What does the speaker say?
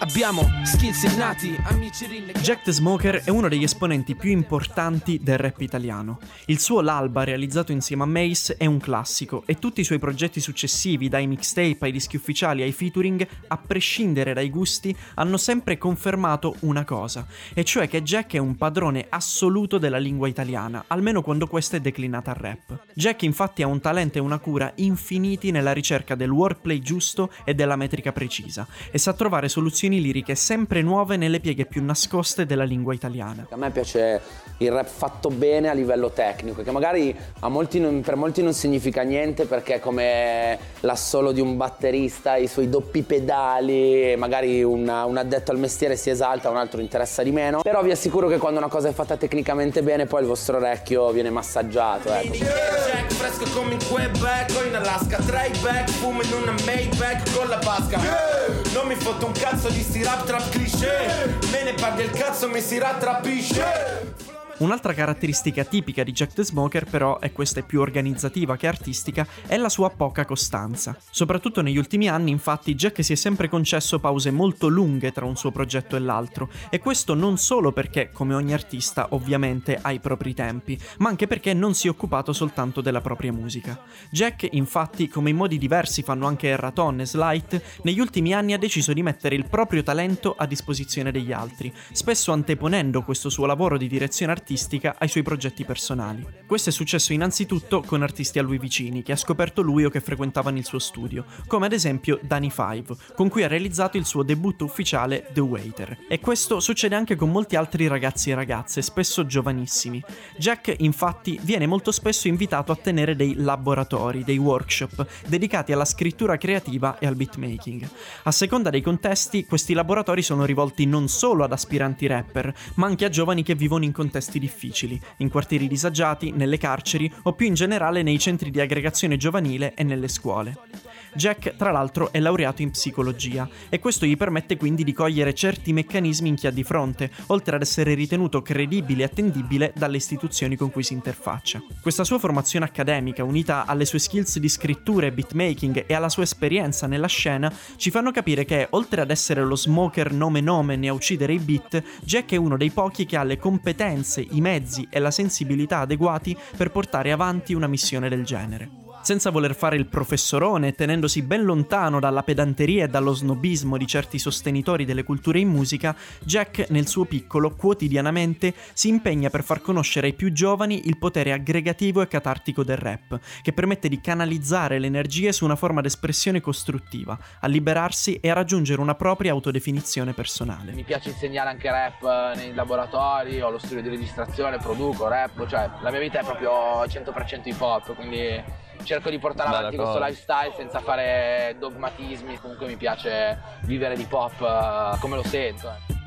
Abbiamo skills innati, amici rinnegati. Jack the Smoker è uno degli esponenti più importanti del rap italiano. Il suo L'Alba, realizzato insieme a Mace, è un classico e tutti i suoi progetti successivi, dai mixtape ai dischi ufficiali ai featuring, a prescindere dai gusti, hanno sempre confermato una cosa, e cioè che Jack è un padrone assoluto della lingua italiana, almeno quando questa è declinata al rap. Jack infatti ha un talento e una cura infiniti nella ricerca del wordplay giusto e della metrica precisa, e sa trovare soluzioni liriche sempre nuove nelle pieghe più nascoste della lingua italiana. A me piace il rap fatto bene a livello tecnico, che magari molti non, per molti non significa niente perché è come l'assolo di un batterista, i suoi doppi pedali, magari una, un addetto al mestiere si esalta, un altro interessa di meno. Però vi assicuro che quando una cosa è fatta tecnicamente bene, poi il vostro orecchio viene massaggiato. Ecco. Jack fresco come in Quebec o in Alaska. Try back, fumo in una Maybach con la vasca Non mi fotto un cazzo di sti rap trap cliché. Me ne paga il cazzo mi si rattrapisce Un'altra caratteristica tipica di Jack the Smoker, però, e questa è più organizzativa che artistica, è la sua poca costanza. Soprattutto negli ultimi anni, infatti, Jack si è sempre concesso pause molto lunghe tra un suo progetto e l'altro, e questo non solo perché, come ogni artista, ovviamente ha i propri tempi, ma anche perché non si è occupato soltanto della propria musica. Jack, infatti, come in modi diversi fanno anche Erraton e Slight, negli ultimi anni ha deciso di mettere il proprio talento a disposizione degli altri, spesso anteponendo questo suo lavoro di direzione artistica artistica ai suoi progetti personali. Questo è successo innanzitutto con artisti a lui vicini, che ha scoperto lui o che frequentavano il suo studio, come ad esempio Danny Five, con cui ha realizzato il suo debutto ufficiale The Waiter. E questo succede anche con molti altri ragazzi e ragazze, spesso giovanissimi. Jack, infatti, viene molto spesso invitato a tenere dei laboratori, dei workshop, dedicati alla scrittura creativa e al beatmaking. A seconda dei contesti, questi laboratori sono rivolti non solo ad aspiranti rapper, ma anche a giovani che vivono in contesti difficili, in quartieri disagiati, nelle carceri o più in generale nei centri di aggregazione giovanile e nelle scuole. Jack, tra l'altro, è laureato in psicologia e questo gli permette quindi di cogliere certi meccanismi in chi ha di fronte, oltre ad essere ritenuto credibile e attendibile dalle istituzioni con cui si interfaccia. Questa sua formazione accademica, unita alle sue skills di scrittura e beatmaking e alla sua esperienza nella scena, ci fanno capire che, oltre ad essere lo smoker nome nome e a uccidere i beat, Jack è uno dei pochi che ha le competenze, i mezzi e la sensibilità adeguati per portare avanti una missione del genere. Senza voler fare il professorone, tenendosi ben lontano dalla pedanteria e dallo snobismo di certi sostenitori delle culture in musica, Jack nel suo piccolo quotidianamente si impegna per far conoscere ai più giovani il potere aggregativo e catartico del rap, che permette di canalizzare le energie su una forma d'espressione costruttiva, a liberarsi e a raggiungere una propria autodefinizione personale. Mi piace insegnare anche rap nei laboratori, ho lo studio di registrazione, produco rap, cioè la mia vita è proprio 100% hip hop, quindi cerco di portare avanti questo lifestyle senza fare dogmatismi, comunque mi piace vivere di pop uh, come lo sento. Eh.